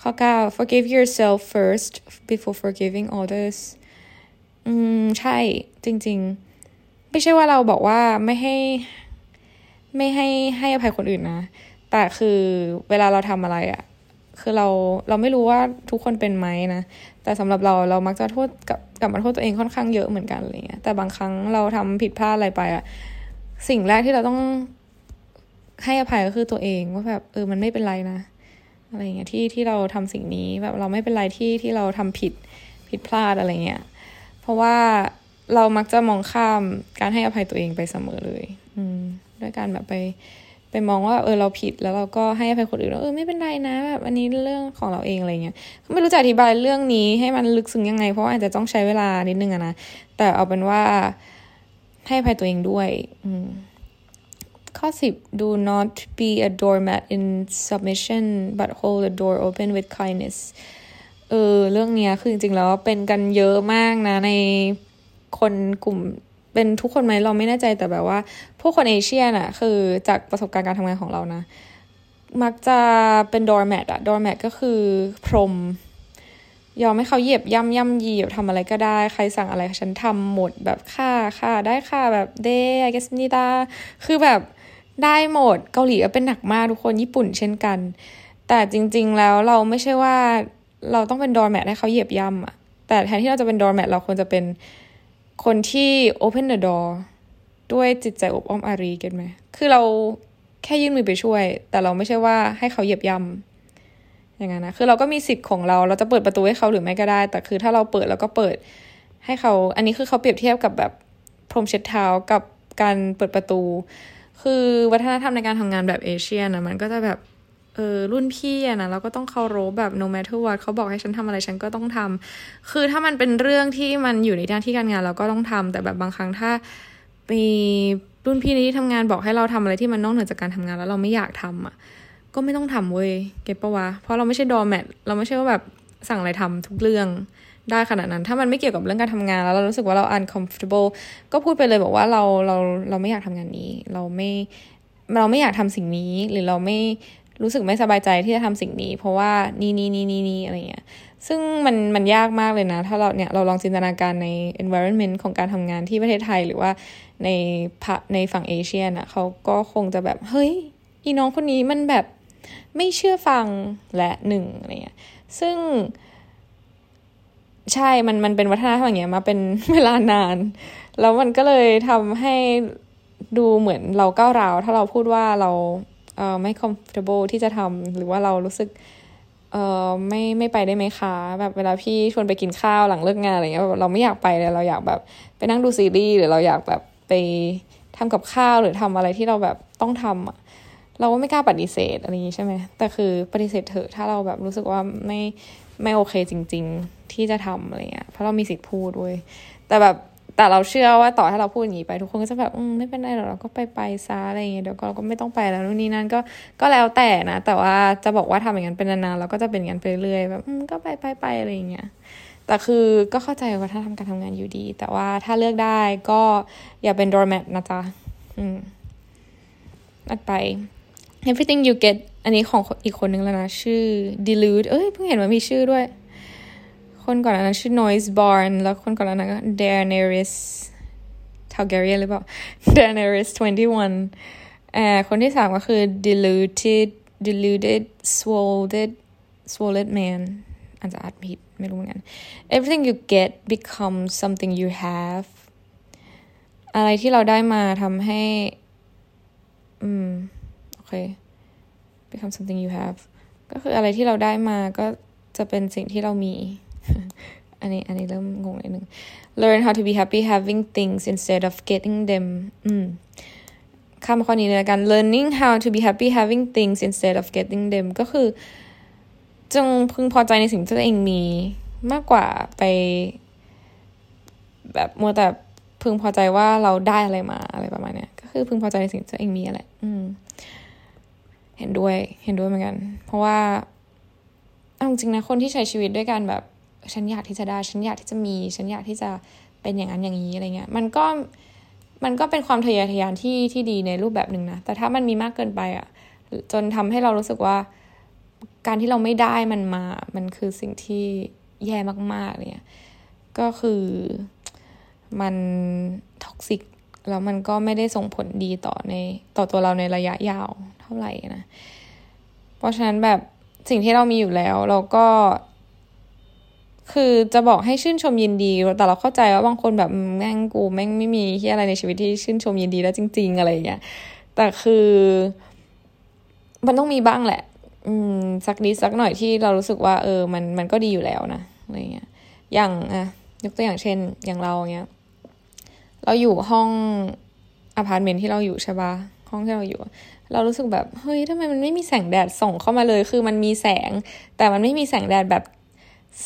ข้อ 9 forgive yourself first before forgiving others อืม ใช่จริง ๆ ไม่ใช่ว่าเราบอกว่าไม่ให้ ไม่ให้ให้อภัยคนอื่นนะ แต่คือเวลาเราทำอะไรอะ่ะ คือเราเราไม่รู้ว่าทุกคนเป็นไหมนะ แต่สำหรับเราเรามักจะโทษกับ กับมาโทษตัวเองค่อนข้างเยอะเหมือนกันอะไรเงี้ยแต่บางครั้งเราทำผิดพลาดอะไรไปอะ่ะสิ่งแรกที่เราต้องให้อภัยก็คือตัวเองว่าแบบเออมันไม่เป็นไรนะอะไรเงี้ยที่ที่เราทำสิ่งนี้แบบเราไม่เป็นไรที่ที่เราทำผิดผิดพลาดอะไรเงี้ยเพราะว่าเรามักจะมองข้ามการให้อภัยตัวเองไปเสมอเลย อืมด้วยการแบบไป ไปมองว่าเออเราผิดแล้วเราก็ให้อภัยคนอื่นว่าเออไม่เป็นไรนะแบบอันนี้เรื่องของเราเองอะไรเงี้ยไม่รู้จะอธิบายเรื่องนี้ให้มันลึกซึ้งยังไง เพราะอาจจะต้องใช้เวลานิดนึงอะนะแต่เอาเป็นว่าให้อภัยตัวเองด้วย อืมข้อสิบ do not be a doormat in submission but hold the door open with kindness เออเรื่องเนี้ยคือจริงๆแล้วเป็นกันเยอะมากนะในคนกลุ่ม เป็นทุกคนไหมเราไม่แน่ใจแต่แบบว่า พวกคนเอเชียน่ะ คือจากประสบการณ์การทำงานของเรานะ มักจะเป็น doormat อะ doormat ก็คือพรม ยอมให้เขาเหยียบย่ำย่ำเหยียบทำอะไรก็ได้ ใครสั่งอะไรฉันทำหมดแบบค่าค่าได้ค่าแบบเดไอเกสนิตาคือแบบได้หมดเกาหลีก็เป็นหนักมากทุกคนญี่ปุ่นเช่นกัน แต่จริง ๆ แล้วเราไม่ใช่ว่าเราต้องเป็น doormat ให้เขาเหยียบย่ำอะแต่แทนที่เราจะเป็น doormat เราควรจะเป็น คนที่ open the door ด้วยจิตใจอบอ้อมอารี get ไหม คือเราแค่ยื่นมือไปช่วย แต่เราไม่ใช่ว่าให้เขาเหยียบย่ำอย่างนั้นนะ คือเราก็มีสิทธิ์ของเรา เราจะเปิดประตูให้เขาหรือไม่ก็ได้ แต่คือถ้าเราเปิดเราก็เปิดให้เขา อันนี้คือเขาเปรียบเทียบกับแบบพรมเช็ดเท้ากับการเปิดประตู คือวัฒนธรรมในการทำงานแบบเอเชียนะมันก็จะแบบ เออรุ่นพี่อะนะเราก็ต้องเคารพแบบ no matter what เขาบอกให้ฉันทำอะไรฉันก็ต้องทำคือถ้ามันเป็นเรื่องที่มันอยู่ในหน้าที่การงานเราก็ต้องทำแต่แบบบางครั้งถ้ามีรุ่นพี่ในที่ทำงานบอกให้เราทำอะไรที่มันนอกเหนือจากการทำงานแล้วเราไม่อยากทำอะ ก็ไม่ต้องทำเว้ยเก็ตปะวะเพราะเราไม่ใช่ดอแมทเราไม่ใช่ว่าแบบสั่งอะไรทำทุกเรื่องได้ขนาดนั้น ถ้ามันไม่เกี่ยวกับเรื่องการทำงานแล้วเรารู้สึกว่าเรา uncomfortable ก็พูดไปเลยบอกว่าเราเราเราไม่อยากทำงานนี้ เราไม่เราไม่อยากทำสิ่งนี้หรือเราไม่ รู้สึกไม่สบายใจที่จะทำสิ่งนี้ เพราะว่านี่นี่นี่นี่นี่อะไรเงี้ยซึ่งมันมันยากมากเลยนะ ถ้าเราเนี่ยเราลองจินตนาการใน environment ของการทำงานที่ประเทศไทยหรือว่าในในฝั่งเอเชียนะเขาก็คงจะแบบเฮ้ยอีน้องคนนี้มันแบบไม่เชื่อฟังและหนึ่งอะไรเงี้ยซึ่งใช่ มัน มันเป็นวัฒนธรรมอย่างเงี้ยมาเป็นเวลานาน แล้วมันก็เลยทำให้ดูเหมือนเราก้าวร้าว ถ้าเราพูดว่าเรา ไม่ comfortable ที่จะทำหรือว่าเรารู้สึกเออไม่ไม่ไปได้ไหมคะ แบบเวลาพี่ชวนไปกินข้าวหลังเลิกงานอะไรเงี้ยเราไม่อยากไปเลยเราอยากแบบไปนั่งดูซีรีส์หรือเราอยากแบบไปทำกับข้าวหรือทำอะไรที่เราแบบต้องทำอะเราก็ไม่กล้าปฏิเสธอะไรอย่างนี้ใช่ไหมแต่คือปฏิเสธเถอะถ้าเราแบบรู้สึกว่าไม่ไม่โอเคจริง ๆ ที่จะทำอะไรเงี้ยเพราะเรามีสิทธิ์พูดด้วยแต่แบบ แต่เราเชื่อว่าต่อให้เราพูดอย่างนี้ไปทุกคนก็จะแบบอืมไม่เป็นไรหรอกเราก็ไปไปซะอะไรอย่างเงี้ยเดี๋ยวเราก็ไม่ต้องไปแล้วนู่นนี่นั่นก็ก็แล้วแต่นะ แต่ว่าจะบอกว่าทำอย่างนั้นเป็นนานๆเราก็จะเป็นอย่างนั้นไปเรื่อยแบบอืมก็ไปไปไปอะไรอย่างเงี้ยแต่คือก็เข้าใจว่าถ้าทำการทำงานอยู่ดี แต่ว่าถ้าเลือกได้ก็อย่าเป็น doormat นะจ๊ะอืมนัดไป everything you get อันนี้ของอีกคนนึงแล้วนะ ชื่อ delude เอ้ยเพิ่งเห็นว่ามีชื่อด้วย คนก่อนนั้นชื่อ Noise Barn แล้วคนก่อนนั้นก็ Daenerys Targaryen หรือเปล่า Daenerys 21อ่าคนที่สามก็คือ Deluded Deluded Swollen Swollen Man อาจจะอ่านผิดไม่รู้เหมือนกัน Everything you get becomes something you have อะไรที่เราได้มาทำให้ อืม โอเค become something you have ก็คืออะไรที่เราได้มาก็จะเป็นสิ่งที่เรามี อันนี้อันนี้เริ่มงงนิดนึง learn how to be happy having things instead of getting them อืมคำข้อนี้เลยกัน learning how to be happy having things instead of getting them ก็คือ จงพึงพอใจในสิ่งที่ตัวเองมีมากกว่าไป แบบมัวแต่พึงพอใจว่าเราได้อะไรมาอะไรประมาณเนี้ย ก็คือพึงพอใจในสิ่งที่ตัวเองมีอะไรอืม เห็นด้วย เห็นด้วยเหมือนกัน เพราะว่าเอาจริงนะคนที่ใช้ชีวิตด้วยกันแบบ ฉันอยากที่จะได้ ฉันอยากที่จะมี ฉันอยากที่จะเป็นอย่างนั้นอย่างนี้อะไรเงี้ย มันก็มันก็เป็นความทะเยอทะยานที่ที่ดีในรูปแบบหนึ่งนะ แต่ถ้ามันมีมากเกินไปอะ จนทำให้เรารู้สึกว่า การที่เราไม่ได้มันมา มันคือสิ่งที่แย่มากๆเนี่ยก็คือมัน toxic แล้วมันก็ไม่ได้ส่งผลดีต่อในต่อตัวเราในระยะยาวเท่าไหร่นะ เพราะฉะนั้นแบบสิ่งที่เรามีอยู่แล้ว เราก็ คือจะบอกให้ชื่นชมยินดี แต่เราเข้าใจว่าบางคนแบบแม่งกูแม่งไม่มีที่อะไรในชีวิตที่ชื่นชมยินดีแล้วจริง ๆ อะไรอย่างเงี้ยแต่คือ มันต้องมีบ้างแหละ อืม สักนิดสักหน่อยที่เรารู้สึกว่า เออ มันมันก็ดีอยู่แล้วนะอะไรเงี้ย อย่างอะยกตัวอย่างเช่น อย่างเราเงี้ย เราอยู่ห้องอพาร์ตเมนต์ที่เราอยู่ใช่ปะห้องที่เราอยู่ เรารู้สึกแบบเฮ้ยทำไมมันไม่มีแสงแดดส่องเข้ามาเลย คือมันมีแสง แต่มันไม่มีแสงแดดแบบ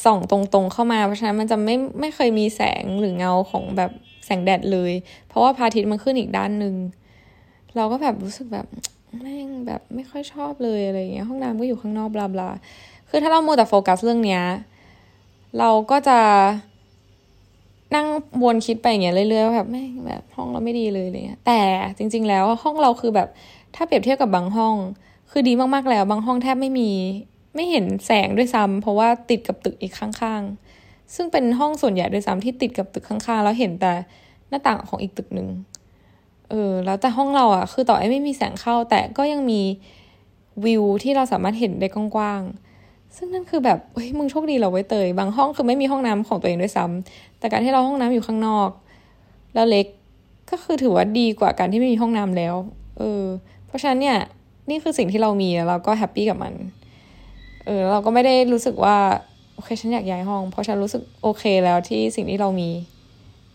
ส่องตรงๆเข้ามาเพราะฉะนั้นมันจะไม่ไม่เคยมีแสงหรือเงาของแบบแสงแดดเลย เพราะว่าพระอาทิตย์มันขึ้นอีกด้านหนึ่งเราก็แบบรู้สึกแบบแม่งแบบไม่ค่อยชอบเลยอะไรเงี้ยห้องน้ำก็อยู่ข้างนอกบลาบลาคือถ้าเราโมแต่โฟกัสเรื่องเนี้ยเราก็จะนั่งวนคิดไปอย่างเงี้ยเรื่อยๆว่าแบบแม่งแบบห้องเราไม่ดีเลยอะไรเงี้ยแต่จริง ๆ แล้วห้องเราคือแบบถ้าเปรียบเทียบกับบางห้อง คือดีมากๆแล้ว บางห้องแทบไม่มี ไม่เห็นแสงด้วยซ้ำเพราะว่าติดกับตึกอีกข้างๆ ซึ่งเป็นห้องส่วนใหญ่ด้วยซ้ำที่ติดกับตึกข้างๆ แล้วเห็นแต่หน้าต่างของอีกตึกหนึ่งเออแล้วแต่ห้องเราอะ คือต่อให้ไม่มีแสงเข้า แต่ก็ยังมีวิวที่เราสามารถเห็นได้กว้างๆ ซึ่งนั่นคือแบบเฮ้ยมึงโชคดีเราไว้เตย บางห้องคือไม่มีห้องน้ำของตัวเองด้วยซ้ำแต่การที่เราห้องน้ำอยู่ข้างนอก แล้วเล็กก็คือถือว่าดีกว่าการที่ไม่มีห้องน้ำแล้ว เออ เพราะฉะนั้นเนี่ย นี่คือสิ่งที่เรามีแล้วเราก็ happy กับมัน เออเราก็ไม่ได้รู้สึกว่าโอเคฉันอยากย้ายห้อง เพราะฉันรู้สึกโอเคแล้วที่สิ่งที่เรามี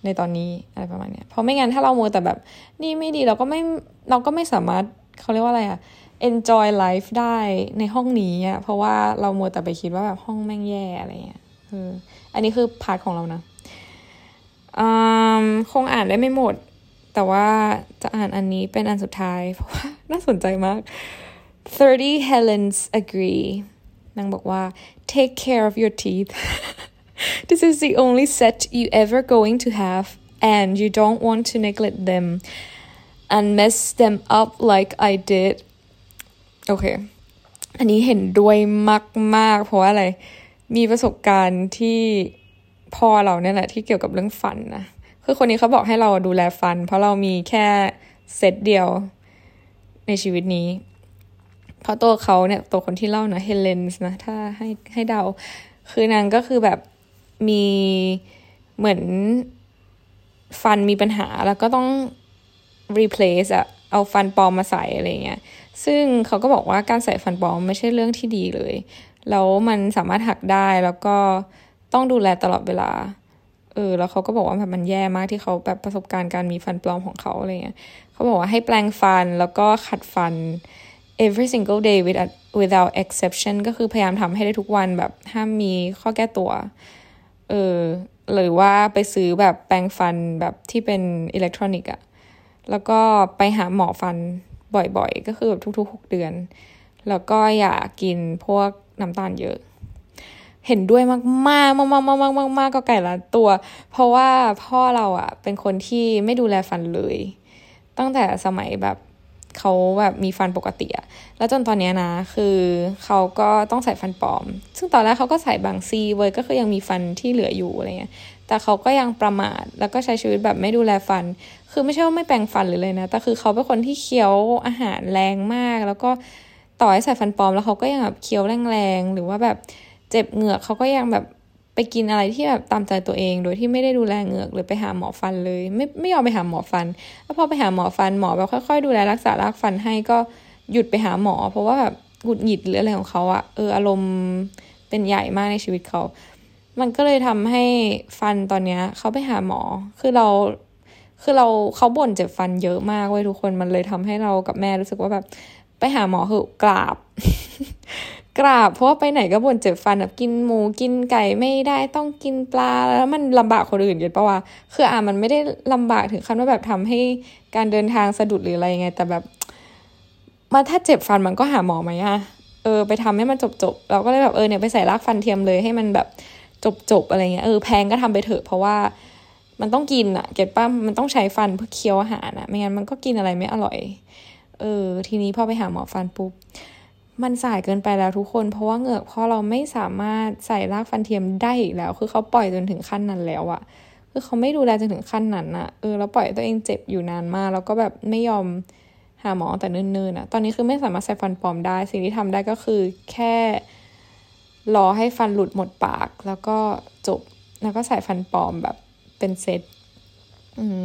ในตอนนี้อะไรประมาณเนี้ยเพราะไม่งั้นถ้าเรามัวแต่แบบ นี่ไม่ดีเราก็ไม่เราก็ไม่สามารถเขาเรียกว่าอะไรอะ enjoy life ได้ในห้องนี้อะเพราะว่าเรามัวแต่ไปคิดว่าแบบห้องแม่งแย่อะไรเงี้ยเอออันนี้คือ part ของเรานะอืมคงอ่านได้ไม่หมด แต่ว่าจะอ่านอันนี้เป็นอันสุดท้าย เพราะว่าน่าสนใจมาก 30 Helens agree นางบอกว่า take care of your teeth this is the only set you ever going to have and you don't want to neglect them and mess them up like I did โอเค อันนี้เห็นด้วยมาก ๆ เพราะว่าอะไร มีประสบการณ์ที่พ่อเราเนี่ยแหละที่เกี่ยวกับเรื่องฟันนะ คือคนนี้เขาบอกให้เราดูแลฟัน เพราะเรามีแค่เซตเดียวในชีวิตนี้ เพราะตัวเขาเนี่ยตัวคนที่เล่านะเฮเลนส์นะถ้าให้ให้เดา คือนางก็คือแบบมีเหมือนฟันมีปัญหาแล้วก็ต้อง replace อะเอาฟันปลอมมาใส่อะไรเงี้ย ซึ่งเขาก็บอกว่าการใส่ฟันปลอมไม่ใช่เรื่องที่ดีเลย แล้วมันสามารถหักได้แล้วก็ต้องดูแลตลอดเวลา เออ แล้วเขาก็บอกว่าแบบมันแย่มากที่เขาแบบประสบการณ์การมีฟันปลอมของเขาอะไรเงี้ย เขาบอกว่าให้แปลงฟันแล้วก็ขัดฟัน every single day without without exception ก็คือพยายามทำให้ได้ทุกวันแบบห้ามมีข้อแก้ตัว เออ หรือว่าไปซื้อแบบแปรงฟันแบบที่เป็นอิเล็กทรอนิกส์อะแล้วก็ไปหาหมอฟันบ่อยๆ ก็คือแบบทุกๆหกเดือน แล้วก็อย่ากินพวกน้ำตาลเยอะ เห็นด้วยมากๆมากๆมากๆมากๆมากๆก็ไก่ละตัว เพราะว่าพ่อเราอะเป็นคนที่ไม่ดูแลฟันเลย ตั้งแต่สมัยแบบ เขาแบบมีฟันปกติอะแล้วจนตอนนี้นะ คือเขาก็ต้องใส่ฟันปลอม ซึ่งตอนแรกเขาก็ใส่บางซีเว้ยก็คือยังมีฟันที่เหลืออยู่อะไรเงี้ย แต่เขาก็ยังประมาท แล้วก็ใช้ชีวิตแบบไม่ดูแลฟัน คือไม่ใช่ว่าไม่แปรงฟันหรือเลยนะ แต่คือเขาเป็นคนที่เคี้ยวอาหารแรงมาก แล้วก็ต่อให้ใส่ฟันปลอม แล้วเขาก็ยังแบบเคี้ยวแรงๆ หรือว่าแบบเจ็บเหงือกเขาก็ยังแบบ ไปกินอะไรที่แบบตามใจตัวเอง โดยที่ไม่ได้ดูแลเหงือกหรือไปหาหมอฟันเลย ไม่ไม่ยอมไปหาหมอฟันแล้วพอไปหาหมอฟันหมอแบบค่อยๆ ดูแลรักษารากฟันให้ก็หยุดไปหาหมอ เพราะว่าแบบหงุดหงิดหรืออะไรของเขาอะเอออารมณ์เป็นใหญ่มากในชีวิตเขา มันก็เลยทำให้ฟันตอนเนี้ยเขาไปหาหมอ คือเรา คือเราเขาบ่นเจ็บฟันเยอะมากเว้ยทุกคน มันเลยทำให้เรากับแม่รู้สึกว่าแบบไปหาหมอเหอะกราบ กราบเพราะว่าไปไหนก็บ่นเจ็บฟันแบบกินหมูกินไก่ไม่ได้ต้องกินปลาแล้วมันลำบากคนอื่นเยอะปะวะคืออ่ามันไม่ได้ลำบากถึงขั้นว่าแบบทำให้การเดินทางสะดุดหรืออะไรไง แต่แบบมาถ้าเจ็บฟันมันก็หาหมอไหมอะเออไปทำให้มันจบจบเราก็เลยแบบเออเนี่ยไปใส่รากฟันเทียมเลยให้มันแบบจบจบอะไรเงี้ยเออแพงก็ทำไปเถอะเพราะว่ามันต้องกินอะเก็ตป้ามันต้องใช้ฟันเพื่อเคี้ยวอาหารอะไม่งั้นมันก็กินอะไรไม่อร่อย เออ ทีนี้พอไปหาหมอฟันปุ๊บ มันสายเกินไปแล้วทุกคน เพราะว่าเหงือกพ่อเราไม่สามารถใส่รากฟันเทียมได้อีกแล้ว คือเขาปล่อยจนถึงขั้นนั้นแล้วอะคือเขาไม่ดูแลจนถึงขั้นนั้นอะเออแล้วปล่อยตัวเองเจ็บอยู่นานมาก แล้วก็แบบไม่ยอมหาหมอแต่เนิ่นๆอะตอนนี้คือไม่สามารถใส่ฟันปลอมได้ สิ่งที่ทำได้ก็คือแค่รอให้ฟันหลุดหมดปาก แล้วก็จบ แล้วก็ใส่ฟันปลอมแบบเป็นเซตอืม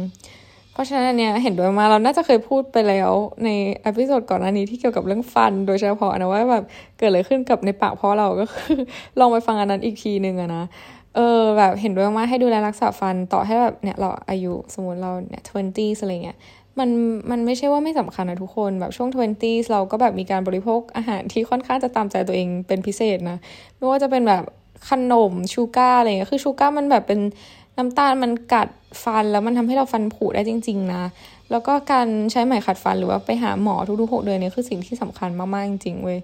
เพราะฉะนั้นเนี่ยเห็นด้วยมาเราน่าจะเคยพูดไปแล้วในอพิโซดก่อนหน้านี้ที่เกี่ยวกับเรื่องฟัน โดยเฉพาะนะว่าแบบเกิดอะไรขึ้นกับในปากเพราะเราก็คือ ลองไปฟังอันนั้นอีกทีหนึ่งอะนะเออแบบเห็นด้วยมากให้ดูแลรักษาฟันต่อให้แบบเนี่ยเราอายุสมมติเราเนี่ย twenty อะไรเงี้ยมันมันไม่ใช่ว่าไม่สำคัญนะทุกคนแบบช่วง twenty เราก็แบบมีการบริโภคอาหารที่ค่อนข้างจะตามใจตัวเองเป็นพิเศษนะ ไม่ว่าจะเป็นแบบขนม sugar อะไรเงี้ยคือ sugar มันแบบเป็น น้ำตาลมันกัดฟันแล้วมันทำให้เราฟันผุได้จริง ๆ นะ แล้วก็การใช้ไหมขัดฟันหรือว่าไปหาหมอทุกๆหกเดือนเนี่ยคือสิ่งที่สำคัญมากๆจริงๆเว้ย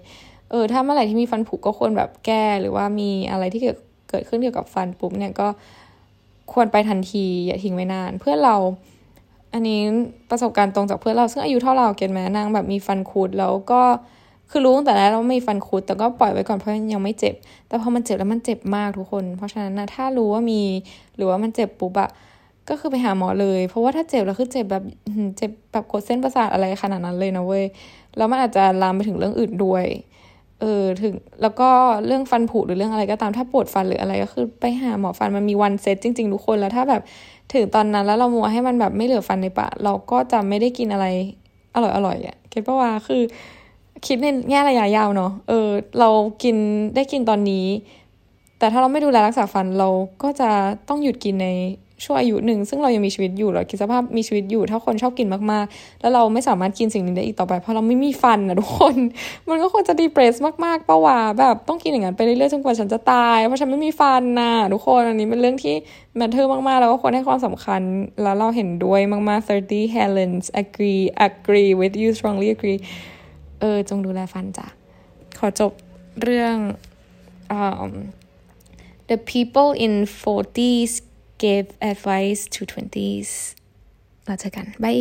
เออถ้าเมื่อไหร่ที่มีฟันผุก็ควรแบบแก้หรือว่ามีอะไรที่เกิดเกิดขึ้นเกี่ยวกับฟันปุ๊บเนี่ยก็ควรไปทันทีอย่าทิ้งไว้นาน เพื่อเราอันนี้ประสบการณ์ตรงจากเพื่อนเราซึ่งอายุเท่าเราเกณฑ์แม้นางแบบมีฟันคุดแล้วก็ คือรู้ตั้งแต่แรกเราม่มีฟันคุด แต่ก็ปล่อยไว้ก่อนเพราะยังไม่เจ็บ แต่พอมันเจ็บแล้วมันเจ็บมากทุกคน เพราะฉะนั้นนะถ้ารู้ว่ามีหรือว่ามันเจ็บปุ๊บอะก็คือไปหาหมอเลย เพราะว่าถ้าเจ็บแล้วคือเจ็บแบบเจ็บแบบกดเส้นประสาทอะไรขนาดนั้นเลยนะเว้ยแล้วมันอาจจะลามไปถึงเรื่องอื่นด้วยเออถึงแล้วก็เรื่องฟันผุหรือเรื่องอะไรก็ตามถ้าปวดฟันหรืออะไรก็คือไปหาหมอฟันมันมีวันเซตจริง ๆ ทุกคนแล้วถ้าแบบถึงตอนนั้นแล้วเรามัวให้มันแบบไม่เหลือฟันในปากเราก็จะไม่ได้กินอะไรอร่อยอร่อยอะเก็ตปะว่าคือ คิดในแง่ระยะยาวเนาะเออ เรากินได้กินตอนนี้ แต่ถ้าเราไม่ดูแลรักษาฟันเราก็จะต้องหยุดกินในช่วงอายุหนึ่งซึ่งเรายังมีชีวิตอยู่เราคิดสภาพมีชีวิตอยู่ ถ้าคนชอบกินมากๆ แล้วเราไม่สามารถกินสิ่งนี้ได้อีกต่อไป เพราะเราไม่มีฟันนะทุกคน มันก็ควรจะ depressed มากๆปะวะแบบต้องกินอย่างนั้นไปเรื่อยๆจนกว่าฉันจะตาย เพราะฉันไม่มีฟันนะทุกคนอันนี้เป็นเรื่องที่ matter มากๆ แล้วก็ควรให้ความสำคัญแล้วเราเห็นด้วยมากๆ30 Helens agree agree with you strongly agree ออจงดูแลฟันจ้ะ ขอจบเรื่อง um, the people in 40s give advice to 20s เราเจอกันบาย